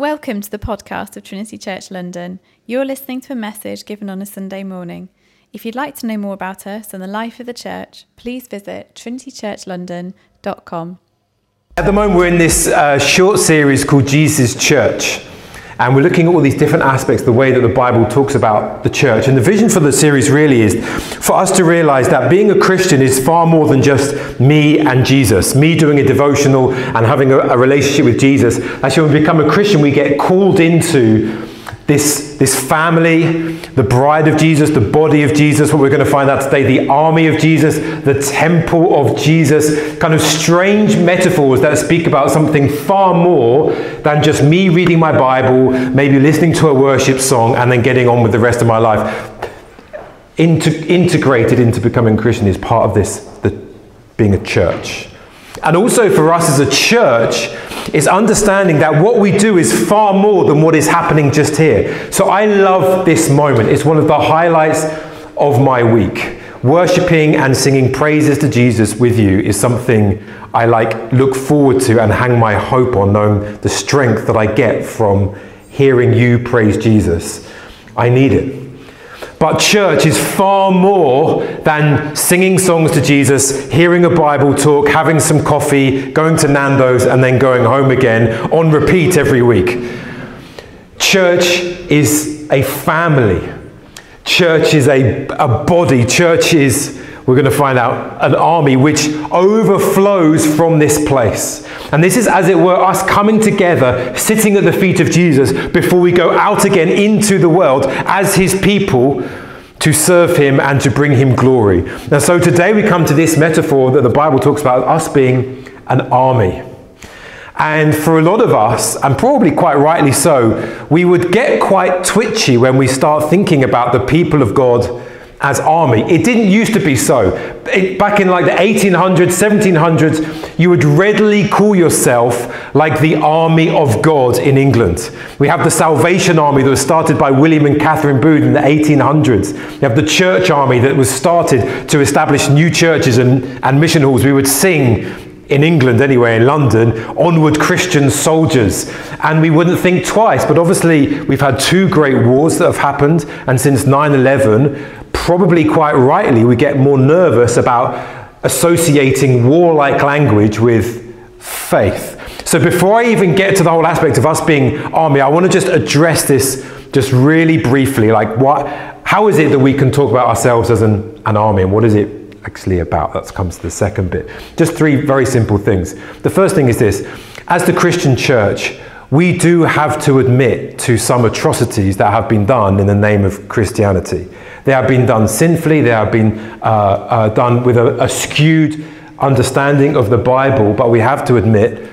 Welcome to the podcast of Trinity Church London. You're listening to a message given on a Sunday morning. If you'd like to know more about us and the life of the church, please visit trinitychurchlondon.com. At the moment, we're in this uh, short series called Jesus Church. And we're looking at all these different aspects, the way that the Bible talks about the church. And the vision for the series really is for us to realize that being a Christian is far more than just me and Jesus, me doing a devotional and having a, a relationship with Jesus. Actually, when we become a Christian, we get called into this, this family, the bride of Jesus, the body of Jesus, what we're going to find out today, the army of Jesus, the temple of Jesus, kind of strange metaphors that speak about something far more than just me reading my Bible, maybe listening to a worship song, and then getting on with the rest of my life. Inter- integrated into becoming Christian is part of this, the, being a church. And also for us as a church, is understanding that what we do is far more than what is happening just here. So I love this moment. It's one of the highlights of my week. Worshipping and singing praises to Jesus with you is something I like look forward to and hang my hope on knowing the strength that I get from hearing you praise Jesus. I need it. But church is far more than singing songs to Jesus, hearing a Bible talk, having some coffee, going to Nando's, and then going home again on repeat every week. Church is a family. Church is a, a body. Church is, we're going to find out, an army which overflows from this place. And this is, as it were, us coming together, sitting at the feet of Jesus before we go out again into the world as his people to serve him and to bring him glory. And so today we come to this metaphor that the Bible talks about us being an army. And for a lot of us, and probably quite rightly so, we would get quite twitchy when we start thinking about the people of God as army. It didn't used to be so. It, back in like the 1800s, 1700s, you would readily call yourself like the army of God in England. We have the Salvation Army that was started by William and Catherine Booth in the 1800s. You have the Church Army that was started to establish new churches and, and mission halls. We would sing in England anyway, in London, onward Christian soldiers. And we wouldn't think twice, but obviously we've had two great wars that have happened, and since 9 11, probably quite rightly, we get more nervous about associating warlike language with faith. So before I even get to the whole aspect of us being army, I want to just address this just really briefly. Like, what, how is it that we can talk about ourselves as an, an army, and what is it actually about? That comes to the second bit. Just three very simple things. The first thing is this as the Christian church, we do have to admit to some atrocities that have been done in the name of Christianity. They have been done sinfully, they have been uh, uh, done with a, a skewed understanding of the Bible, but we have to admit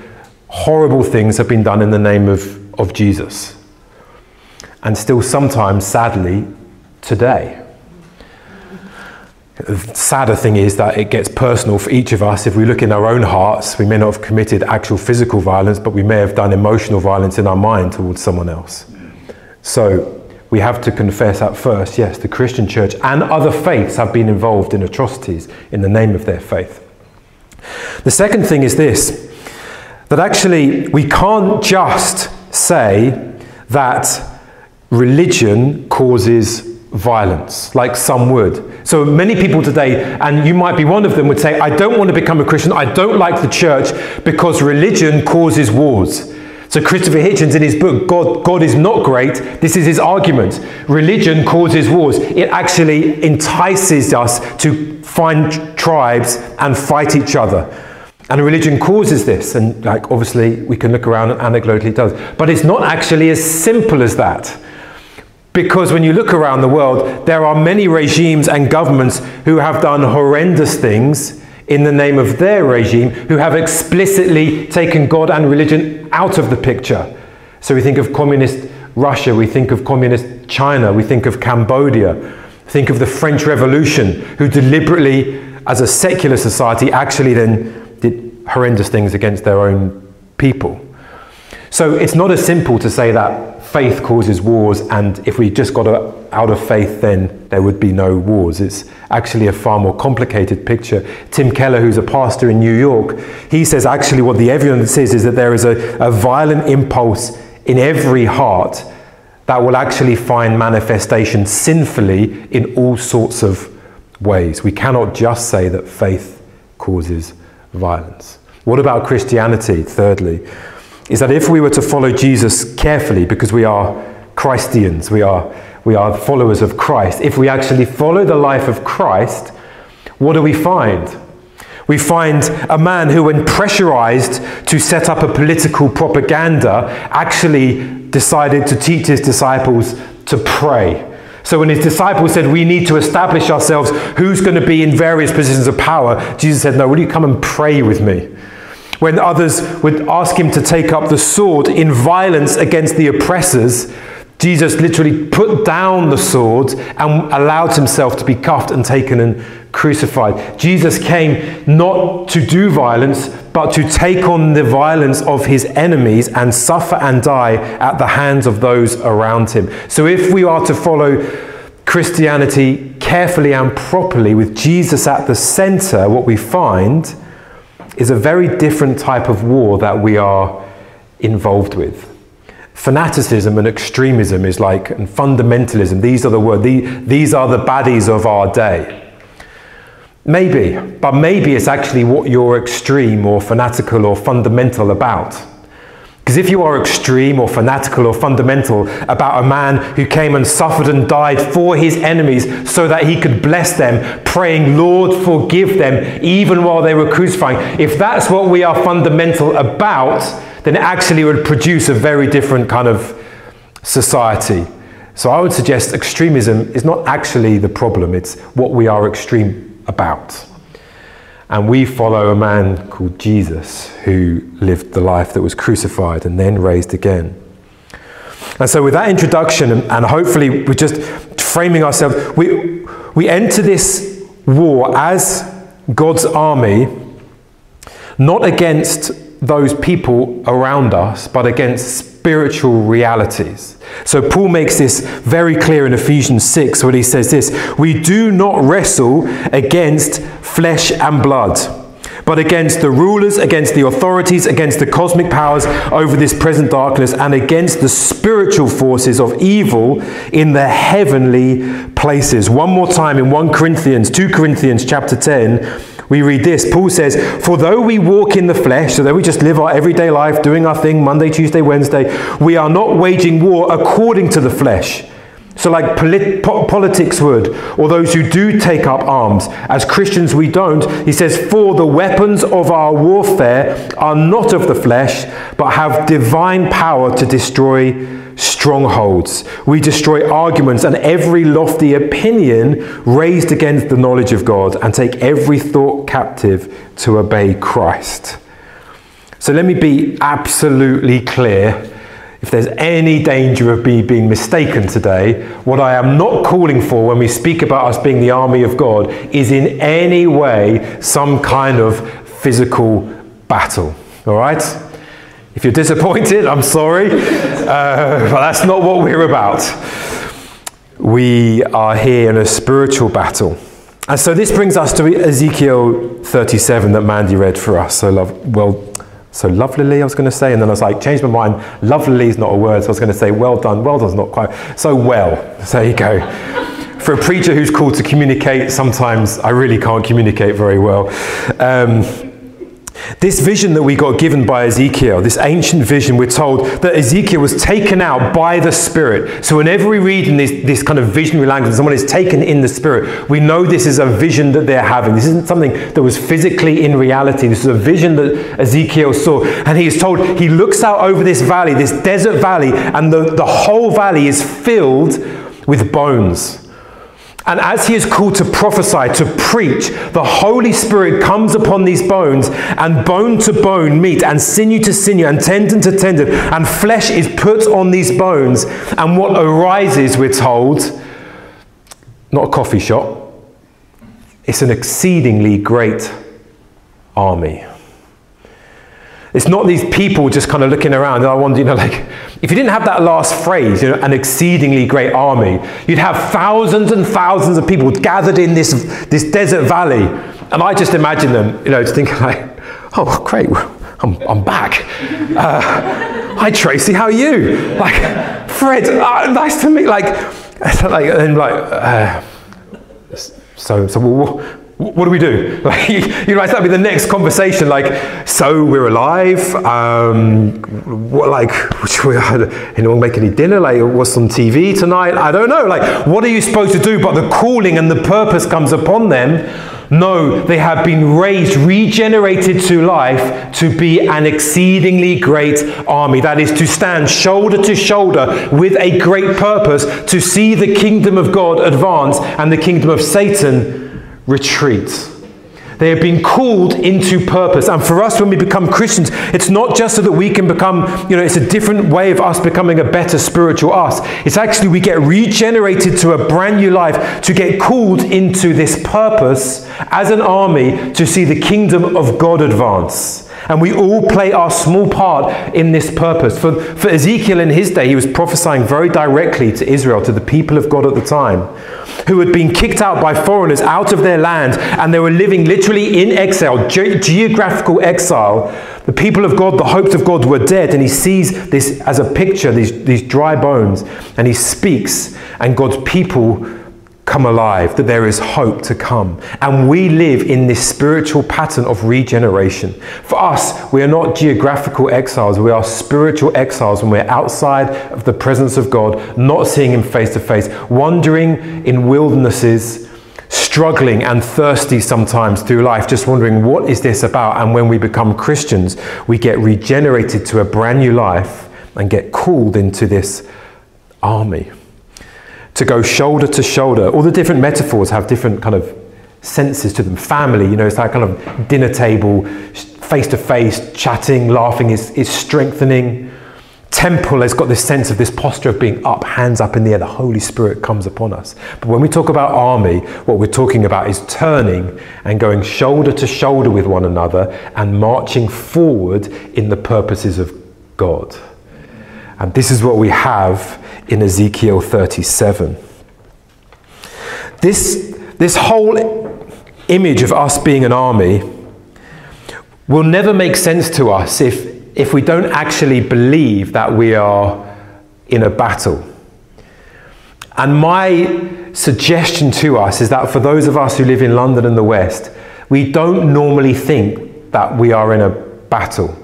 horrible things have been done in the name of, of Jesus. And still, sometimes, sadly, today. The sadder thing is that it gets personal for each of us. If we look in our own hearts, we may not have committed actual physical violence, but we may have done emotional violence in our mind towards someone else. So, we have to confess at first yes, the Christian church and other faiths have been involved in atrocities in the name of their faith. The second thing is this that actually we can't just say that religion causes violence, like some would. So many people today, and you might be one of them, would say, I don't want to become a Christian, I don't like the church because religion causes wars. So Christopher Hitchens in his book, God, God is not great, this is his argument. Religion causes wars. It actually entices us to find tribes and fight each other. And religion causes this, and like obviously we can look around and anecdotally it does. But it's not actually as simple as that. Because when you look around the world, there are many regimes and governments who have done horrendous things in the name of their regime who have explicitly taken God and religion out of the picture. So we think of communist Russia, we think of communist China, we think of Cambodia, think of the French Revolution, who deliberately, as a secular society, actually then did horrendous things against their own people. So it's not as simple to say that faith causes wars, and if we just got out of faith, then there would be no wars. It's actually a far more complicated picture. Tim Keller, who's a pastor in New York, he says actually what the evidence is is that there is a, a violent impulse in every heart that will actually find manifestation sinfully in all sorts of ways. We cannot just say that faith causes violence. What about Christianity, thirdly? Is that if we were to follow Jesus carefully, because we are Christians, we are, we are followers of Christ, if we actually follow the life of Christ, what do we find? We find a man who, when pressurized to set up a political propaganda, actually decided to teach his disciples to pray. So when his disciples said, We need to establish ourselves, who's going to be in various positions of power? Jesus said, No, will you come and pray with me? When others would ask him to take up the sword in violence against the oppressors, Jesus literally put down the sword and allowed himself to be cuffed and taken and crucified. Jesus came not to do violence, but to take on the violence of his enemies and suffer and die at the hands of those around him. So if we are to follow Christianity carefully and properly with Jesus at the center, what we find is a very different type of war that we are involved with fanaticism and extremism is like and fundamentalism these are the word these are the baddies of our day Maybe, but maybe it's actually what you're extreme or fanatical or fundamental about. Because if you are extreme or fanatical or fundamental about a man who came and suffered and died for his enemies so that he could bless them, praying, Lord, forgive them, even while they were crucifying, if that's what we are fundamental about, then it actually would produce a very different kind of society. So I would suggest extremism is not actually the problem, it's what we are extreme about. And we follow a man called Jesus who lived the life that was crucified and then raised again. And so, with that introduction, and hopefully we're just framing ourselves, we, we enter this war as God's army, not against those people around us, but against spiritual realities. So Paul makes this very clear in Ephesians 6 when he says this We do not wrestle against flesh and blood, but against the rulers, against the authorities, against the cosmic powers over this present darkness, and against the spiritual forces of evil in the heavenly places. One more time in 1 Corinthians, 2 Corinthians chapter 10 we read this Paul says, For though we walk in the flesh, so that we just live our everyday life doing our thing Monday, Tuesday, Wednesday, we are not waging war according to the flesh. So, like polit- po- politics would, or those who do take up arms. As Christians, we don't. He says, For the weapons of our warfare are not of the flesh, but have divine power to destroy strongholds. We destroy arguments and every lofty opinion raised against the knowledge of God and take every thought captive to obey Christ. So let me be absolutely clear. If there's any danger of me being mistaken today, what I am not calling for when we speak about us being the army of God is in any way some kind of physical battle. All right? If you're disappointed, I'm sorry, uh, but that's not what we're about. We are here in a spiritual battle. And so this brings us to Ezekiel 37 that Mandy read for us. So love, well, so lovelily, I was going to say, and then I was like, change my mind. Lovelily is not a word, so I was going to say, well done. Well done's not quite. So well. So there you go. For a preacher who's called to communicate, sometimes I really can't communicate very well. Um, this vision that we got given by Ezekiel, this ancient vision, we're told that Ezekiel was taken out by the Spirit. So whenever we read in this, this kind of visionary language, someone is taken in the Spirit, we know this is a vision that they're having. This isn't something that was physically in reality. This is a vision that Ezekiel saw. And he is told, he looks out over this valley, this desert valley, and the, the whole valley is filled with bones. And as he is called to prophesy, to preach, the Holy Spirit comes upon these bones, and bone to bone meet, and sinew to sinew, and tendon to tendon, and flesh is put on these bones. And what arises, we're told, not a coffee shop, it's an exceedingly great army. It's not these people just kind of looking around. And I wonder, you know, like, if you didn't have that last phrase, you know, an exceedingly great army, you'd have thousands and thousands of people gathered in this, this desert valley. And I just imagine them, you know, thinking like, oh, great, I'm, I'm back. Uh, hi, Tracy, how are you? Like, Fred, uh, nice to meet, like, like and like, uh, so, so what do we do? You know, that'd be the next conversation. Like, so we're alive. Um, what, like, we, anyone make any dinner? Like, what's on TV tonight? I don't know. Like, what are you supposed to do? But the calling and the purpose comes upon them no, they have been raised, regenerated to life to be an exceedingly great army. That is to stand shoulder to shoulder with a great purpose to see the kingdom of God advance and the kingdom of Satan retreat. They have been called into purpose. And for us, when we become Christians, it's not just so that we can become, you know, it's a different way of us becoming a better spiritual us. It's actually we get regenerated to a brand new life to get called into this purpose as an army to see the kingdom of God advance. And we all play our small part in this purpose. For, for Ezekiel in his day, he was prophesying very directly to Israel, to the people of God at the time, who had been kicked out by foreigners out of their land, and they were living literally in exile, ge- geographical exile. The people of God, the hopes of God were dead, and he sees this as a picture, these, these dry bones, and he speaks, and God's people come alive, that there is hope to come. And we live in this spiritual pattern of regeneration. For us, we are not geographical exiles, we are spiritual exiles when we're outside of the presence of God, not seeing Him face to face, wandering in wildernesses, struggling and thirsty sometimes through life, just wondering, what is this about? And when we become Christians, we get regenerated to a brand new life and get called into this army to go shoulder to shoulder. All the different metaphors have different kind of senses to them. Family, you know, it's that kind of dinner table, face to face, chatting, laughing is, is strengthening. Temple has got this sense of this posture of being up, hands up in the air. The Holy Spirit comes upon us. But when we talk about army, what we're talking about is turning and going shoulder to shoulder with one another and marching forward in the purposes of God. And this is what we have in Ezekiel 37. This, this whole image of us being an army will never make sense to us if, if we don't actually believe that we are in a battle. And my suggestion to us is that for those of us who live in London and the West, we don't normally think that we are in a battle.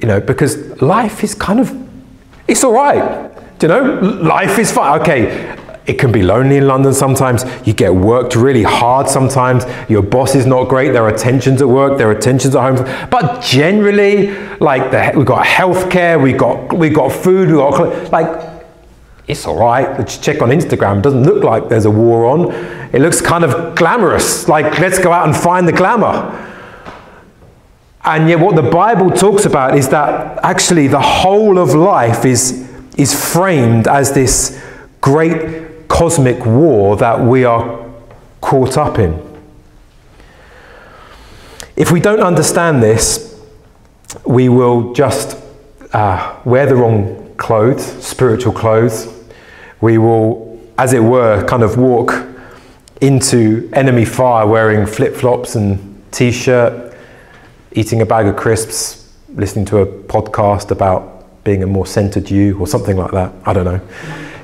You know, because life is kind of, it's all right. Do you know, life is fine. Okay, it can be lonely in London sometimes. You get worked really hard sometimes. Your boss is not great. There are tensions at work. There are tensions at home. But generally, like the, we've got healthcare, we've got we've got food, we've got like it's all right. Let's check on Instagram. It doesn't look like there's a war on. It looks kind of glamorous. Like let's go out and find the glamour. And yet, what the Bible talks about is that actually the whole of life is is framed as this great cosmic war that we are caught up in. If we don't understand this, we will just uh, wear the wrong clothes, spiritual clothes. We will, as it were, kind of walk into enemy fire wearing flip flops and t shirt, eating a bag of crisps, listening to a podcast about being a more centered you or something like that. I don't know.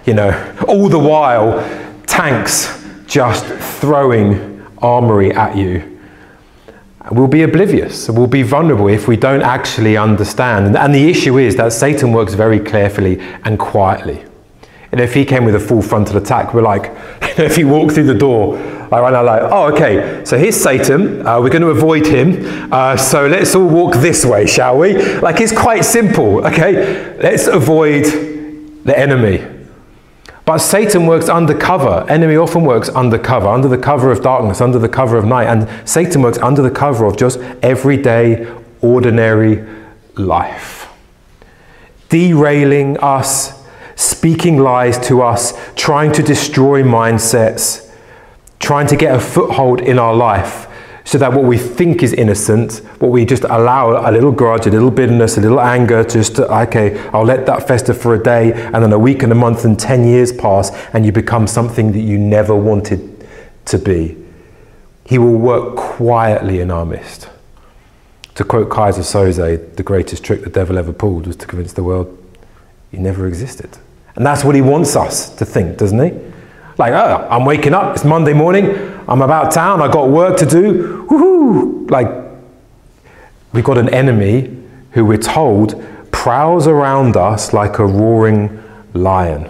You know, all the while, tanks just throwing armory at you. We'll be oblivious, we'll be vulnerable if we don't actually understand. And the issue is that Satan works very carefully and quietly. And if he came with a full frontal attack, we're like, if he walked through the door, like right now, like, oh, okay, so here's Satan. Uh, we're going to avoid him. Uh, so let's all walk this way, shall we? Like, it's quite simple, okay? Let's avoid the enemy. But Satan works undercover. Enemy often works undercover, under the cover of darkness, under the cover of night. And Satan works under the cover of just everyday, ordinary life. Derailing us speaking lies to us, trying to destroy mindsets, trying to get a foothold in our life so that what we think is innocent, what we just allow a little grudge, a little bitterness, a little anger, just okay, I'll let that fester for a day, and then a week and a month and 10 years pass, and you become something that you never wanted to be. He will work quietly in our midst. To quote Keyser Söze, the greatest trick the devil ever pulled was to convince the world he never existed. And that's what he wants us to think, doesn't he? Like, oh, I'm waking up, it's Monday morning, I'm about town, I got work to do, woohoo! Like, we've got an enemy who we're told prowls around us like a roaring lion,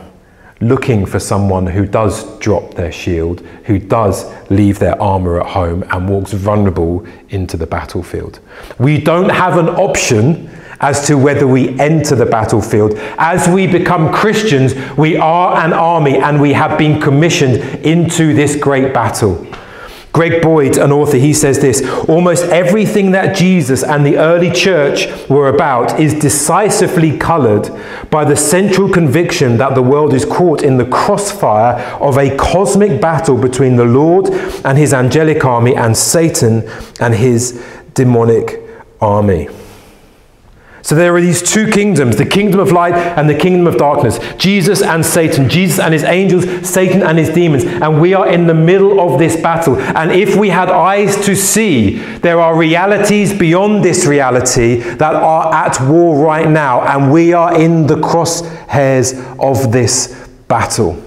looking for someone who does drop their shield, who does leave their armor at home and walks vulnerable into the battlefield. We don't have an option as to whether we enter the battlefield. As we become Christians, we are an army and we have been commissioned into this great battle. Greg Boyd, an author, he says this almost everything that Jesus and the early church were about is decisively colored by the central conviction that the world is caught in the crossfire of a cosmic battle between the Lord and his angelic army and Satan and his demonic army. So there are these two kingdoms the kingdom of light and the kingdom of darkness Jesus and Satan, Jesus and his angels, Satan and his demons. And we are in the middle of this battle. And if we had eyes to see, there are realities beyond this reality that are at war right now. And we are in the crosshairs of this battle.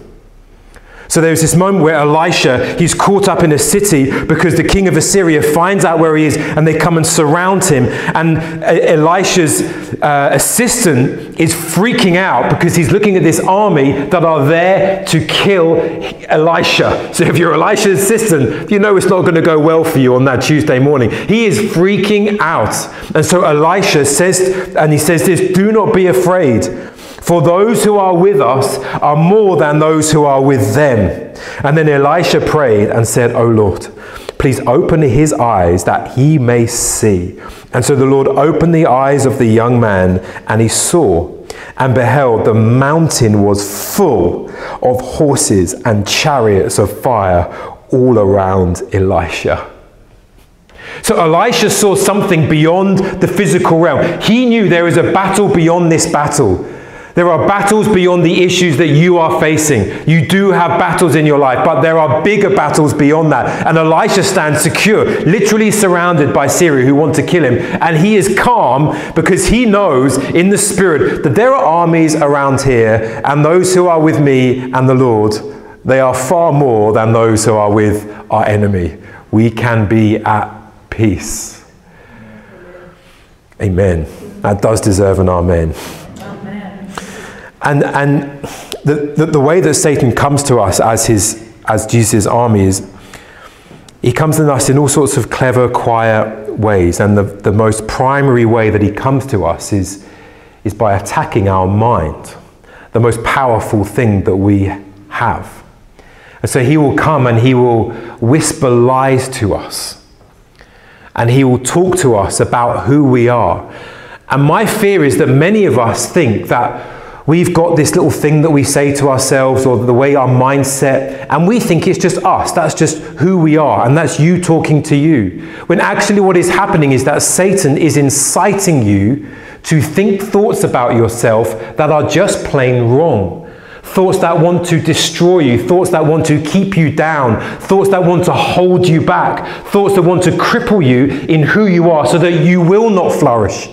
So there's this moment where Elisha, he's caught up in a city because the king of Assyria finds out where he is and they come and surround him. And Elisha's uh, assistant is freaking out because he's looking at this army that are there to kill Elisha. So if you're Elisha's assistant, you know it's not going to go well for you on that Tuesday morning. He is freaking out. And so Elisha says, and he says this, do not be afraid. For those who are with us are more than those who are with them. And then Elisha prayed and said, O Lord, please open his eyes that he may see. And so the Lord opened the eyes of the young man, and he saw. And beheld, the mountain was full of horses and chariots of fire all around Elisha. So Elisha saw something beyond the physical realm. He knew there is a battle beyond this battle. There are battles beyond the issues that you are facing. You do have battles in your life, but there are bigger battles beyond that. And Elisha stands secure, literally surrounded by Syria who want to kill him. And he is calm because he knows in the spirit that there are armies around here, and those who are with me and the Lord, they are far more than those who are with our enemy. We can be at peace. Amen. That does deserve an amen. And, and the, the, the, way that Satan comes to us as, his, as Jesus' army is, he comes to us in all sorts of clever, quiet ways. And the, the most primary way that he comes to us is, is by attacking our mind, the most powerful thing that we have. And so he will come and he will whisper lies to us. And he will talk to us about who we are. And my fear is that many of us think that We've got this little thing that we say to ourselves or the way our mindset, and we think it's just us. That's just who we are, and that's you talking to you. When actually, what is happening is that Satan is inciting you to think thoughts about yourself that are just plain wrong. Thoughts that want to destroy you, thoughts that want to keep you down, thoughts that want to hold you back, thoughts that want to cripple you in who you are so that you will not flourish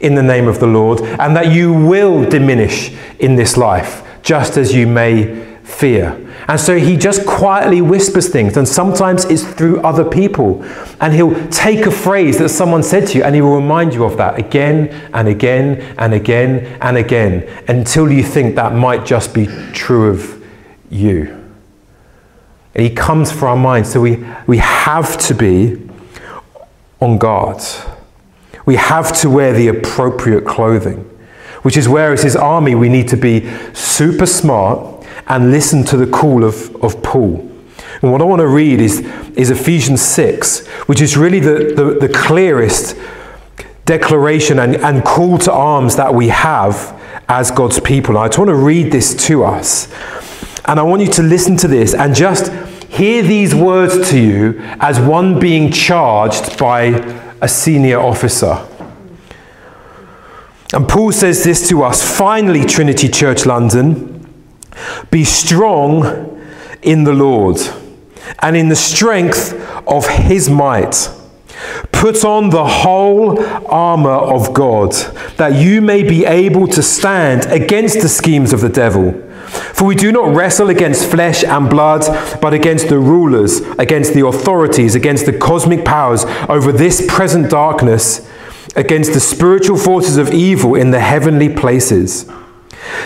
in the name of the Lord, and that you will diminish in this life, just as you may fear. And so he just quietly whispers things, and sometimes it's through other people. And he'll take a phrase that someone said to you, and he will remind you of that again and again and again and again until you think that might just be true of you. And he comes for our minds, so we, we have to be on guard we have to wear the appropriate clothing, which is where, as his army, we need to be super smart and listen to the call of, of Paul. And what I want to read is, is Ephesians 6, which is really the, the, the clearest declaration and, and call to arms that we have as God's people. And I just want to read this to us. And I want you to listen to this and just hear these words to you as one being charged by a senior officer. And Paul says this to us finally, Trinity Church London, be strong in the Lord and in the strength of his might. Put on the whole armor of God, that you may be able to stand against the schemes of the devil. For we do not wrestle against flesh and blood, but against the rulers, against the authorities, against the cosmic powers over this present darkness, against the spiritual forces of evil in the heavenly places.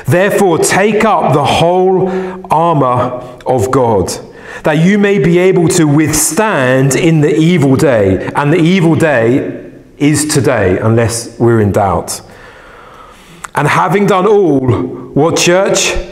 Therefore, take up the whole armor of God that you may be able to withstand in the evil day. And the evil day is today, unless we're in doubt. And having done all, what church?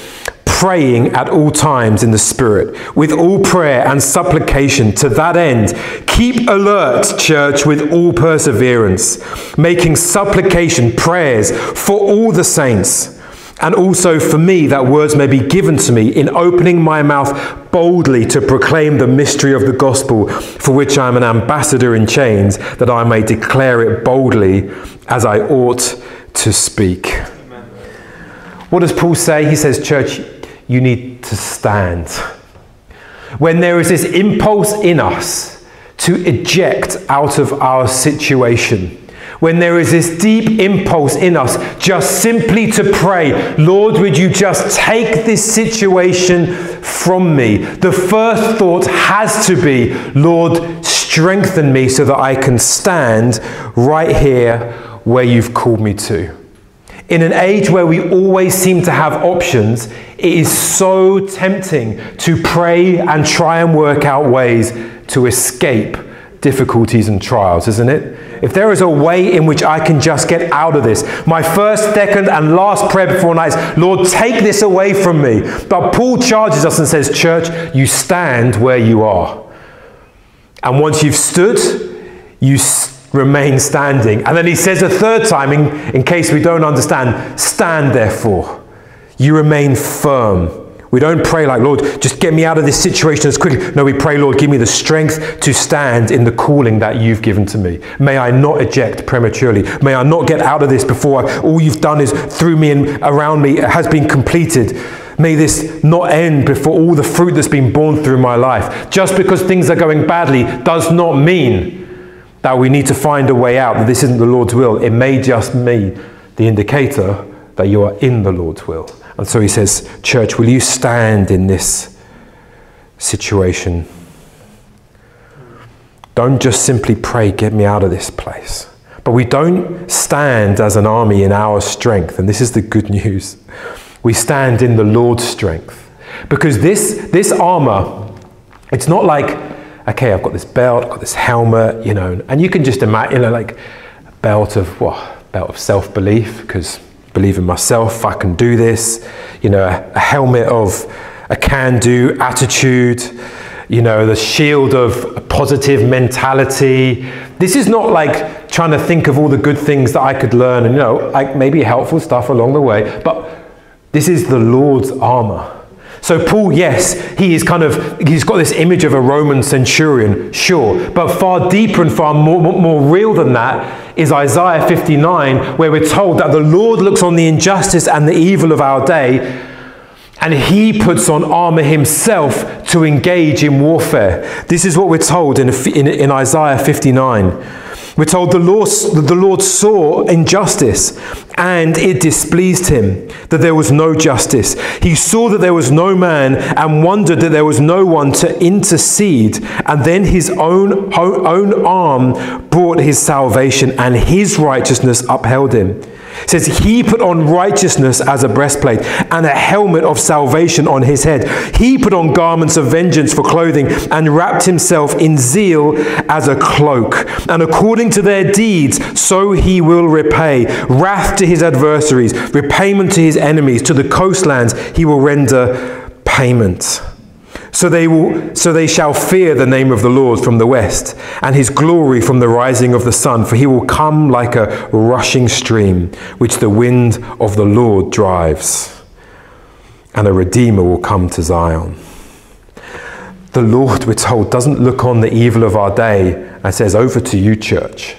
praying at all times in the Spirit, with all prayer and supplication. To that end, keep alert, church, with all perseverance, making supplication, prayers for all the saints. And also for me, that words may be given to me in opening my mouth boldly to proclaim the mystery of the gospel, for which I am an ambassador in chains, that I may declare it boldly as I ought to speak. What does Paul say? He says, Church, you need to stand. When there is this impulse in us to eject out of our situation, when there is this deep impulse in us just simply to pray, Lord, would you just take this situation from me? The first thought has to be, Lord, strengthen me so that I can stand right here where you've called me to. In an age where we always seem to have options, it is so tempting to pray and try and work out ways to escape difficulties and trials, isn't it? If there is a way in which I can just get out of this, my first, second, and last prayer before night is, Lord, take this away from me. But Paul charges us and says, Church, you stand where you are. And once you've stood, you remain standing. And then he says a third time, in, in case we don't understand, stand therefore. You remain firm. We don't pray like, Lord, just get me out of this situation as quickly. No, we pray, Lord, give me the strength to stand in the calling that you've given to me. May I not eject prematurely. May I not get out of this before all you've done is through me and around me has been completed. May this not end before all the fruit that's been born through my life. Just because things are going badly does not mean that we need to find a way out, that this isn't the Lord's will. It may just be the indicator that you are in the Lord's will. And so he says, Church, will you stand in this situation? Don't just simply pray, get me out of this place. But we don't stand as an army in our strength, and this is the good news. We stand in the Lord's strength. Because this, this armor, it's not like okay, I've got this belt, I've got this helmet, you know, and you can just imagine, you know, like a belt of what? Belt of self belief, because believe in myself, I can do this, you know, a, a helmet of a can do attitude, you know, the shield of a positive mentality. This is not like trying to think of all the good things that I could learn and, you know, like maybe helpful stuff along the way, but this is the Lord's armor. So, Paul, yes, he is kind of, he's got this image of a Roman centurion, sure, but far deeper and far more, more real than that is Isaiah 59, where we're told that the Lord looks on the injustice and the evil of our day and he puts on armor himself to engage in warfare. This is what we're told in, in, in Isaiah 59. We're told the Lord, the Lord saw injustice and it displeased him that there was no justice. He saw that there was no man and wondered that there was no one to intercede. And then his own, own arm brought his salvation and his righteousness upheld him. It says he put on righteousness as a breastplate and a helmet of salvation on his head. He put on garments of vengeance for clothing and wrapped himself in zeal as a cloak. And according to their deeds, so he will repay wrath to his adversaries, repayment to his enemies, to the coastlands he will render payment. So they, will, so they shall fear the name of the Lord from the west, and his glory from the rising of the sun, for he will come like a rushing stream, which the wind of the Lord drives. And a Redeemer will come to Zion. The Lord, we're told, doesn't look on the evil of our day and says, Over to you, church.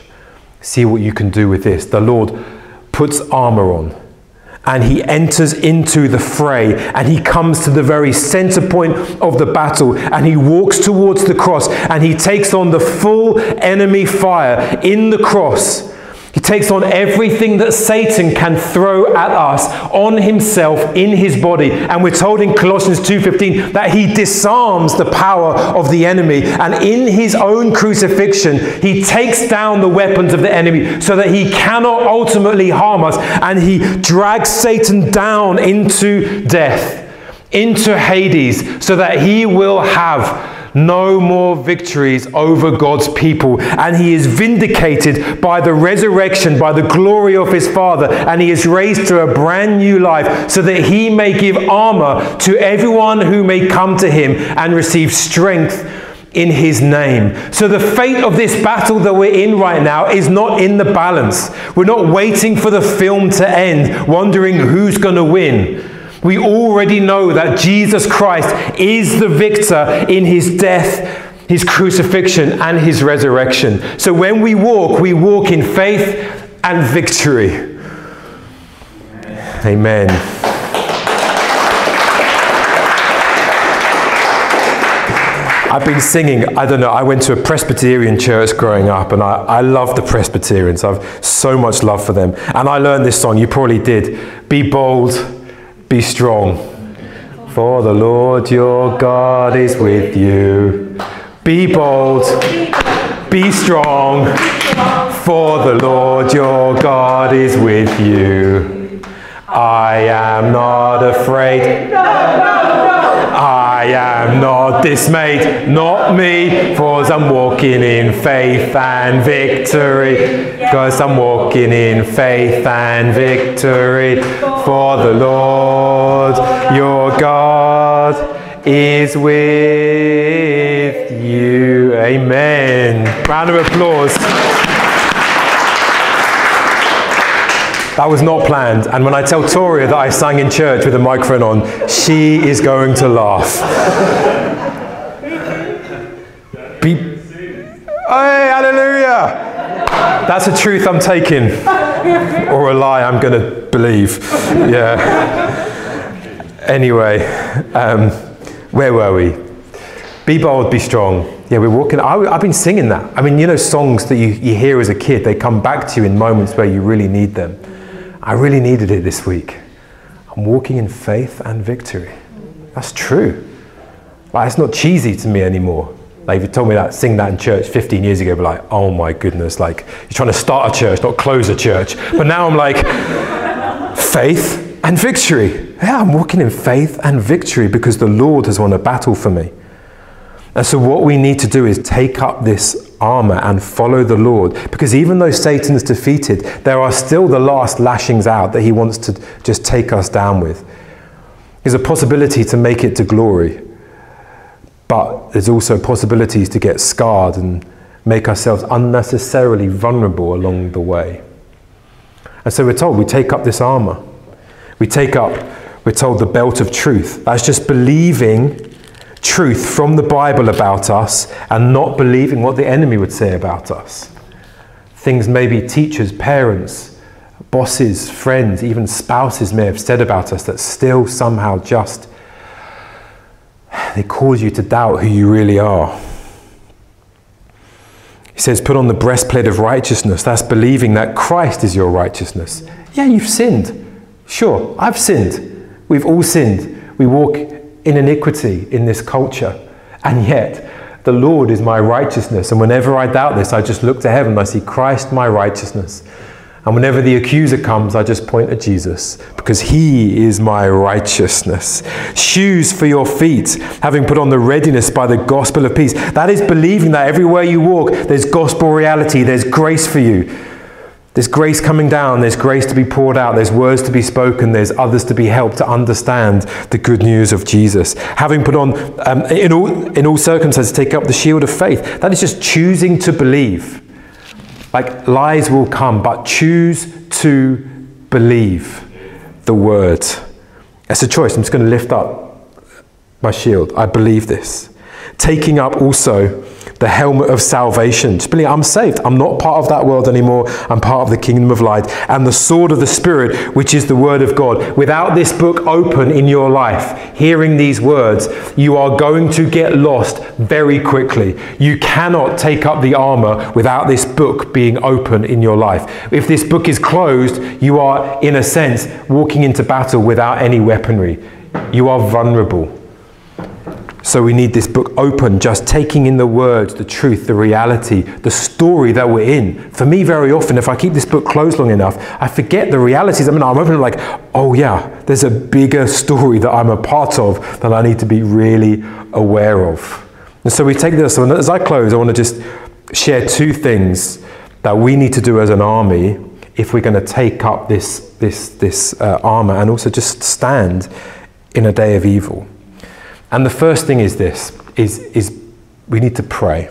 See what you can do with this. The Lord puts armor on and he enters into the fray and he comes to the very center point of the battle and he walks towards the cross and he takes on the full enemy fire in the cross he takes on everything that Satan can throw at us on himself in his body. And we're told in Colossians 2:15 that he disarms the power of the enemy and in his own crucifixion he takes down the weapons of the enemy so that he cannot ultimately harm us and he drags Satan down into death, into Hades so that he will have no more victories over God's people. And he is vindicated by the resurrection, by the glory of his Father. And he is raised to a brand new life so that he may give armor to everyone who may come to him and receive strength in his name. So the fate of this battle that we're in right now is not in the balance. We're not waiting for the film to end, wondering who's going to win. We already know that Jesus Christ is the victor in his death, his crucifixion, and his resurrection. So when we walk, we walk in faith and victory. Amen. I've been singing, I don't know, I went to a Presbyterian church growing up and I, I love the Presbyterians. I've so much love for them. And I learned this song, you probably did. Be bold, be strong, for the Lord your God is with you. Be bold, be strong, for the Lord your God is with you. I am not afraid. I am not dismayed, not me, for I'm walking in faith and victory. Because I'm walking in faith and victory. For the Lord your God is with you. Amen. Round of applause. That was not planned. And when I tell Toria that I sang in church with a microphone on, she is going to laugh. Be- hey, hallelujah! That's a truth I'm taking, or a lie I'm going to believe. Yeah. Anyway, um, where were we? Be bold, be strong. Yeah, we're walking. I, have been singing that. I mean, you know, songs that you, you hear as a kid, they come back to you in moments where you really need them. I really needed it this week. I'm walking in faith and victory. That's true. Like, it's not cheesy to me anymore. Like, if you told me that, sing that in church 15 years ago, I'd be like, oh my goodness, like, you're trying to start a church, not close a church. But now I'm like, faith and victory. Yeah, I'm walking in faith and victory because the Lord has won a battle for me. And so, what we need to do is take up this armor and follow the Lord. Because even though Satan is defeated, there are still the last lashings out that he wants to just take us down with. There's a possibility to make it to glory, but there's also possibilities to get scarred and make ourselves unnecessarily vulnerable along the way. And so we're told we take up this armor. We take up, we're told, the belt of truth. That's just believing truth from the Bible about us and not believing what the enemy would say about us. Things maybe teachers, parents, bosses, friends, even spouses may have said about us that still somehow just they cause you to doubt who you really are. He says, put on the breastplate of righteousness. That's believing that Christ is your righteousness. Yeah, you've sinned. Sure, I've sinned. We've all sinned. We walk in iniquity in this culture. And yet, the Lord is my righteousness. And whenever I doubt this, I just look to heaven. I see Christ, my righteousness. And whenever the accuser comes, I just point at Jesus because he is my righteousness. Shoes for your feet, having put on the readiness by the gospel of peace. That is believing that everywhere you walk, there's gospel reality, there's grace for you. There's grace coming down, there's grace to be poured out, there's words to be spoken, there's others to be helped to understand the good news of Jesus. Having put on, um, in, all, in all circumstances, take up the shield of faith. That is just choosing to believe. Like lies will come, but choose to believe the word. It's a choice. I'm just going to lift up my shield. I believe this. Taking up also the helmet of salvation. Just believe I'm saved. I'm not part of that world anymore. I'm part of the kingdom of light. And the sword of the Spirit, which is the word of God. Without this book open in your life, hearing these words, you are going to get lost very quickly. You cannot take up the armor without this book being open in your life. If this book is closed, you are, in a sense, walking into battle without any weaponry. You are vulnerable. So we need this book open, just taking in the words, the truth, the reality, the story that we're in. For me, very often, if I keep this book closed long enough, I forget the realities. I mean, I'm opening like, oh yeah, there's a bigger story that I'm a part of that I need to be really aware of. And so we take this, and as I close, I want to just share two things that we need to do as an army if we're going to take up this, this, this uh, armor and also just stand in a day of evil. And the first thing is this is, is we need to pray.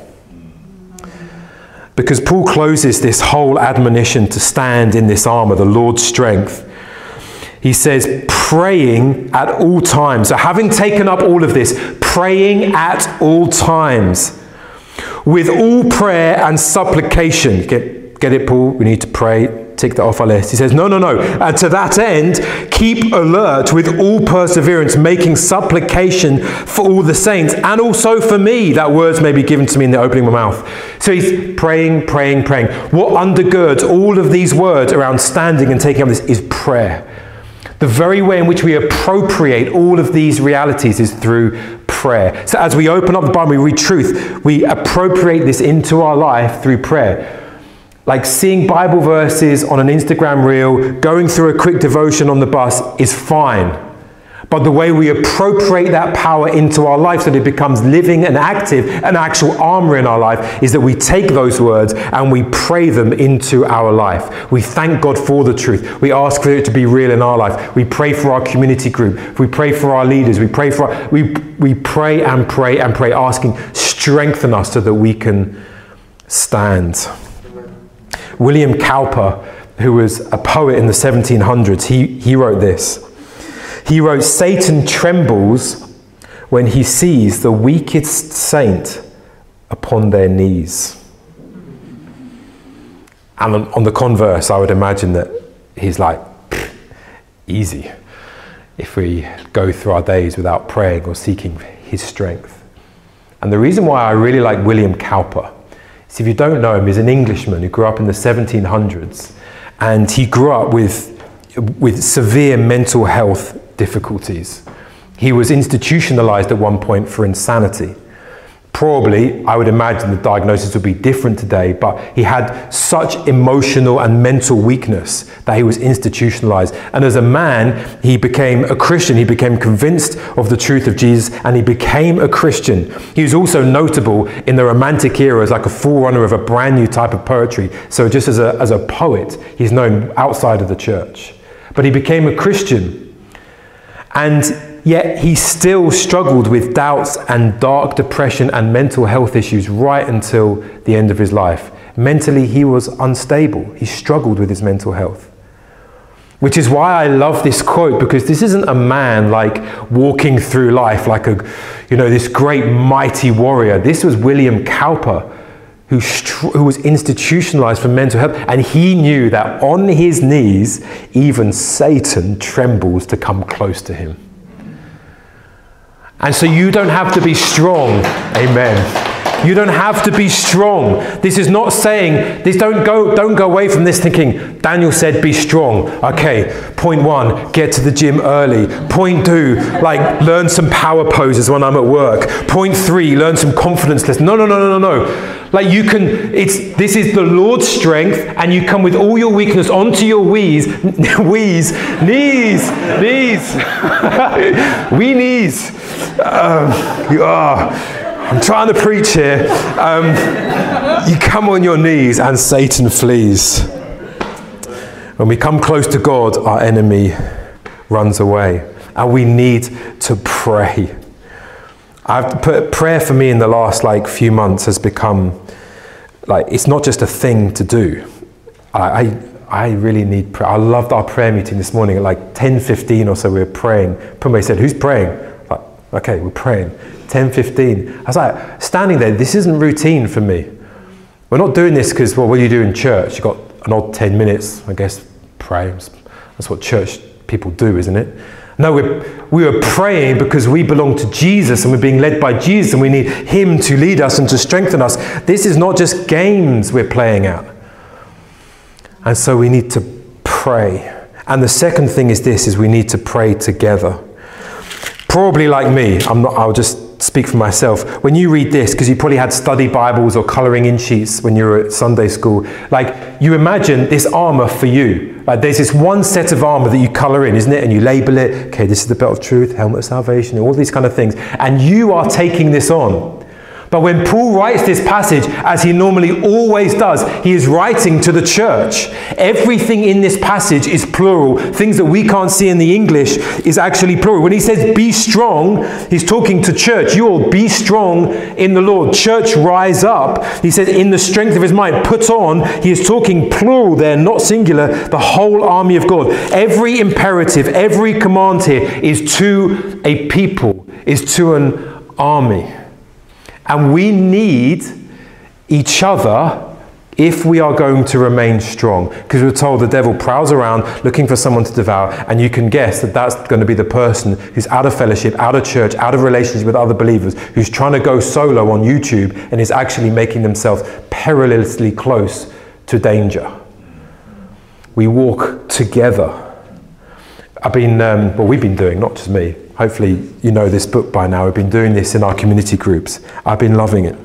Because Paul closes this whole admonition to stand in this armor, the Lord's strength. He says, praying at all times. So, having taken up all of this, praying at all times with all prayer and supplication. Get, get it, Paul? We need to pray tick that off our list. He says, No, no, no. And to that end, keep alert with all perseverance, making supplication for all the saints and also for me, that words may be given to me in the opening of my mouth. So he's praying, praying, praying. What undergirds all of these words around standing and taking up this is prayer. The very way in which we appropriate all of these realities is through prayer. So as we open up the Bible, we read truth, we appropriate this into our life through prayer like seeing Bible verses on an Instagram reel, going through a quick devotion on the bus is fine. But the way we appropriate that power into our life so that it becomes living and active, an actual armor in our life, is that we take those words and we pray them into our life. We thank God for the truth. We ask for it to be real in our life. We pray for our community group. We pray for our leaders. We pray for our, we, we pray and pray and pray, asking, strengthen us so that we can stand. William Cowper, who was a poet in the 1700s, he, he wrote this. He wrote, Satan trembles when he sees the weakest saint upon their knees. And on the converse, I would imagine that he's like, easy if we go through our days without praying or seeking his strength. And the reason why I really like William Cowper so if you don't know him, he's an Englishman who grew up in the 1700s, and he grew up with, with severe mental health difficulties. He was institutionalized at one point for insanity. Probably, I would imagine the diagnosis would be different today, but he had such emotional and mental weakness that he was institutionalized. And as a man, he became a Christian. He became convinced of the truth of Jesus and he became a Christian. He was also notable in the Romantic era as like a forerunner of a brand new type of poetry. So, just as a, as a poet, he's known outside of the church. But he became a Christian. And Yet he still struggled with doubts and dark depression and mental health issues right until the end of his life. Mentally, he was unstable. He struggled with his mental health. Which is why I love this quote because this isn't a man like walking through life like a, you know, this great mighty warrior. This was William Cowper who, who was institutionalized for mental health. And he knew that on his knees, even Satan trembles to come close to him. And so you don't have to be strong. Amen. You don't have to be strong. This is not saying this don't go don't go away from this thinking Daniel said be strong. Okay, point 1, get to the gym early. Point 2, like learn some power poses when I'm at work. Point 3, learn some confidence lessons. No, no, no, no, no, no. Like you can it's this is the Lord's strength and you come with all your weakness onto your knees, knees, knees, knees. we knees. Um, you are I'm trying to preach here. Um, you come on your knees and Satan flees. When we come close to God, our enemy runs away. And we need to pray. I've put prayer for me in the last like few months has become like it's not just a thing to do. I, I, I really need prayer. I loved our prayer meeting this morning at like 10:15 or so. We were praying. Pumwe said, "Who's praying?" Okay, we're praying. 10:15. I was like standing there. This isn't routine for me. We're not doing this because well, what do you do in church? You've got an odd 10 minutes, I guess. Pray. That's what church people do, isn't it? No, we're, we are praying because we belong to Jesus and we're being led by Jesus and we need Him to lead us and to strengthen us. This is not just games we're playing out. And so we need to pray. And the second thing is this is we need to pray together. Probably like me, I'm not, I'll just speak for myself. When you read this, because you probably had study Bibles or colouring in sheets when you were at Sunday school, like you imagine this armour for you. Like there's this one set of armour that you colour in, isn't it? And you label it, okay, this is the belt of truth, helmet of salvation, all these kind of things. And you are taking this on. But when Paul writes this passage, as he normally always does, he is writing to the church. Everything in this passage is plural. Things that we can't see in the English is actually plural. When he says be strong, he's talking to church. You all be strong in the Lord. Church, rise up. He says in the strength of his might, put on. He is talking plural there, not singular, the whole army of God. Every imperative, every command here is to a people, is to an army. And we need each other if we are going to remain strong. Because we're told the devil prowls around looking for someone to devour, and you can guess that that's going to be the person who's out of fellowship, out of church, out of relationship with other believers, who's trying to go solo on YouTube and is actually making themselves perilously close to danger. We walk together. I've been, um, well, we've been doing, not just me, hopefully you know this book by now. We've been doing this in our community groups. I've been loving it.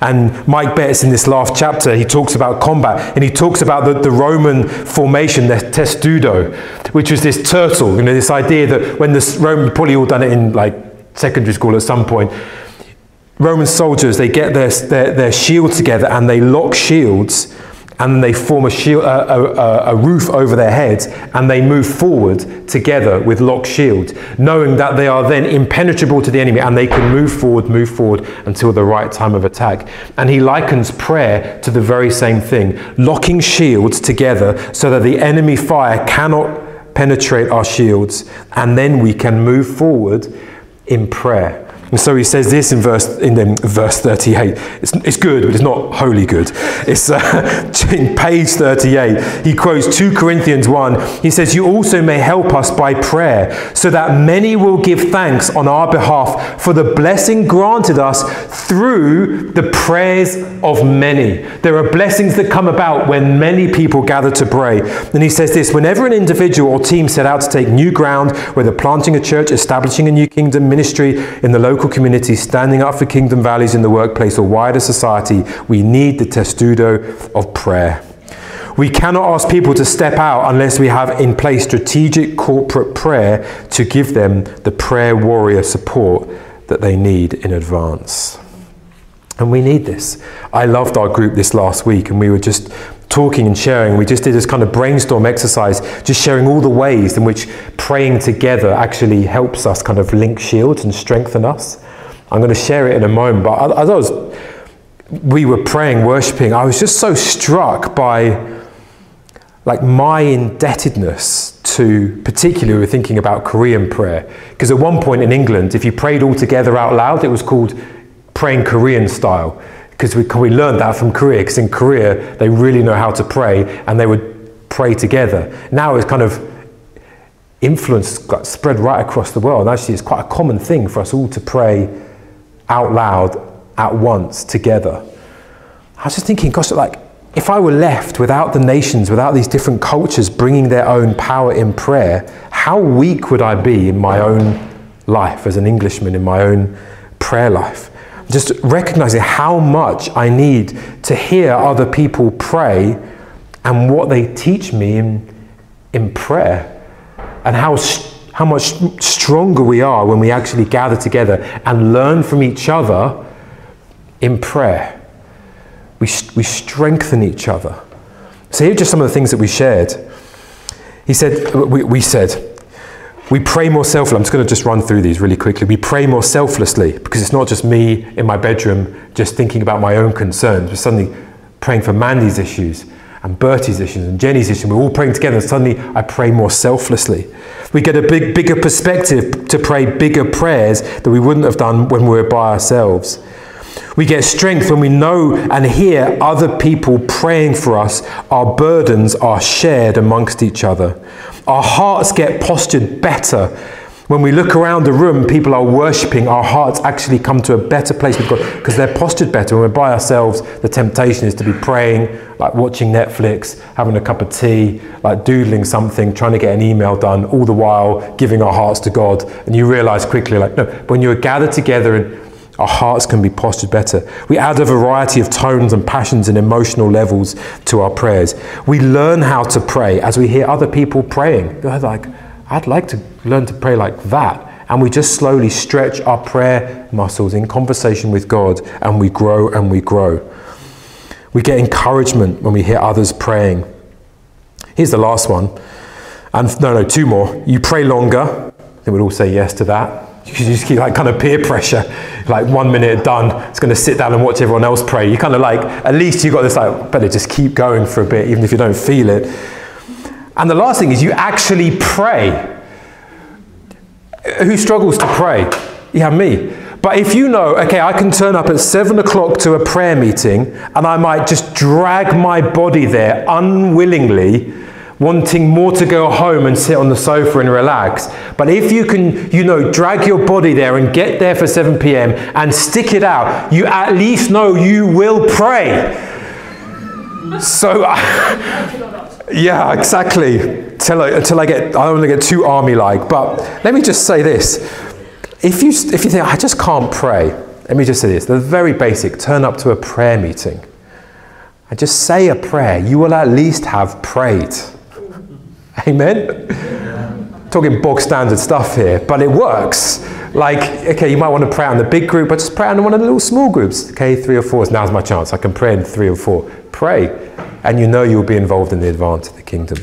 And Mike Betts, in this last chapter, he talks about combat and he talks about the, the Roman formation, the testudo, which was this turtle, you know, this idea that when the Roman, probably all done it in like secondary school at some point, Roman soldiers, they get their, their, their shield together and they lock shields and they form a, shield, a, a, a, roof over their heads and they move forward together with locked shield, knowing that they are then impenetrable to the enemy and they can move forward, move forward until the right time of attack. And he likens prayer to the very same thing, locking shields together so that the enemy fire cannot penetrate our shields and then we can move forward in prayer. And so he says this in verse, in verse 38. It's, it's good, but it's not wholly good. It's uh, in page 38. He quotes 2 Corinthians 1. He says, You also may help us by prayer, so that many will give thanks on our behalf for the blessing granted us through the prayers of many. There are blessings that come about when many people gather to pray. And he says this whenever an individual or team set out to take new ground, whether planting a church, establishing a new kingdom, ministry in the local local community standing up for kingdom values in the workplace or wider society, we need the testudo of prayer. We cannot ask people to step out unless we have in place strategic corporate prayer to give them the prayer warrior support that they need in advance. And we need this. I loved our group this last week, and we were just talking and sharing. We just did this kind of brainstorm exercise, just sharing all the ways in which praying together actually helps us kind of link shields and strengthen us. I'm going to share it in a moment, but as I was, we were praying, worshiping, I was just so struck by like my indebtedness to, particularly we were thinking about Korean prayer. Because at one point in England, if you prayed all together out loud, it was called praying Korean style because we, we learned that from Korea, because in Korea, they really know how to pray, and they would pray together. Now it's kind of influence got spread right across the world. And Actually, it's quite a common thing for us all to pray out loud at once together. I was just thinking, gosh, like, if I were left without the nations, without these different cultures bringing their own power in prayer, how weak would I be in my own life as an Englishman, in my own prayer life? Just recognizing how much I need to hear other people pray and what they teach me in, in prayer, and how, how much stronger we are when we actually gather together and learn from each other in prayer. We, we strengthen each other. So, here are just some of the things that we shared. He said, we, we said, we pray more selflessly. I'm just going to just run through these really quickly. We pray more selflessly because it's not just me in my bedroom just thinking about my own concerns. We're suddenly praying for Mandy's issues and Bertie's issues and Jenny's issues. We're all praying together, and suddenly I pray more selflessly. We get a big, bigger perspective to pray bigger prayers that we wouldn't have done when we were by ourselves. We get strength when we know and hear other people praying for us. Our burdens are shared amongst each other. Our hearts get postured better. When we look around the room, people are worshipping, our hearts actually come to a better place with God because they're postured better. When we're by ourselves, the temptation is to be praying, like watching Netflix, having a cup of tea, like doodling something, trying to get an email done, all the while giving our hearts to God. And you realize quickly, like, no, when you're gathered together and our hearts can be postured better. We add a variety of tones and passions and emotional levels to our prayers. We learn how to pray as we hear other people praying. They're like, I'd like to learn to pray like that. And we just slowly stretch our prayer muscles in conversation with God and we grow and we grow. We get encouragement when we hear others praying. Here's the last one. And no, no, two more. You pray longer. I think we'd all say yes to that. You just keep like kind of peer pressure. Like one minute done, it's going to sit down and watch everyone else pray. You kind of like, at least you got this like, better just keep going for a bit, even if you don't feel it. And the last thing is you actually pray. Who struggles to pray? Yeah, me. But if you know, okay, I can turn up at seven o'clock to a prayer meeting and I might just drag my body there unwillingly wanting more to go home and sit on the sofa and relax. But if you can, you know, drag your body there and get there for 7 p.m. and stick it out, you at least know you will pray. So, yeah, exactly. Until I, until I get, I to get too army like. But let me just say this: if you if you think I just can't pray, let me just say this: the very basic. Turn up to a prayer meeting. And just say a prayer. You will at least have prayed. Amen? Talking bog standard stuff here, but it works. Like, okay, you might want to pray in the big group, but just pray in one of the little small groups. Okay, three or four, now's my chance. I can pray in three or four. Pray, and you know you'll be involved in the advance of the kingdom.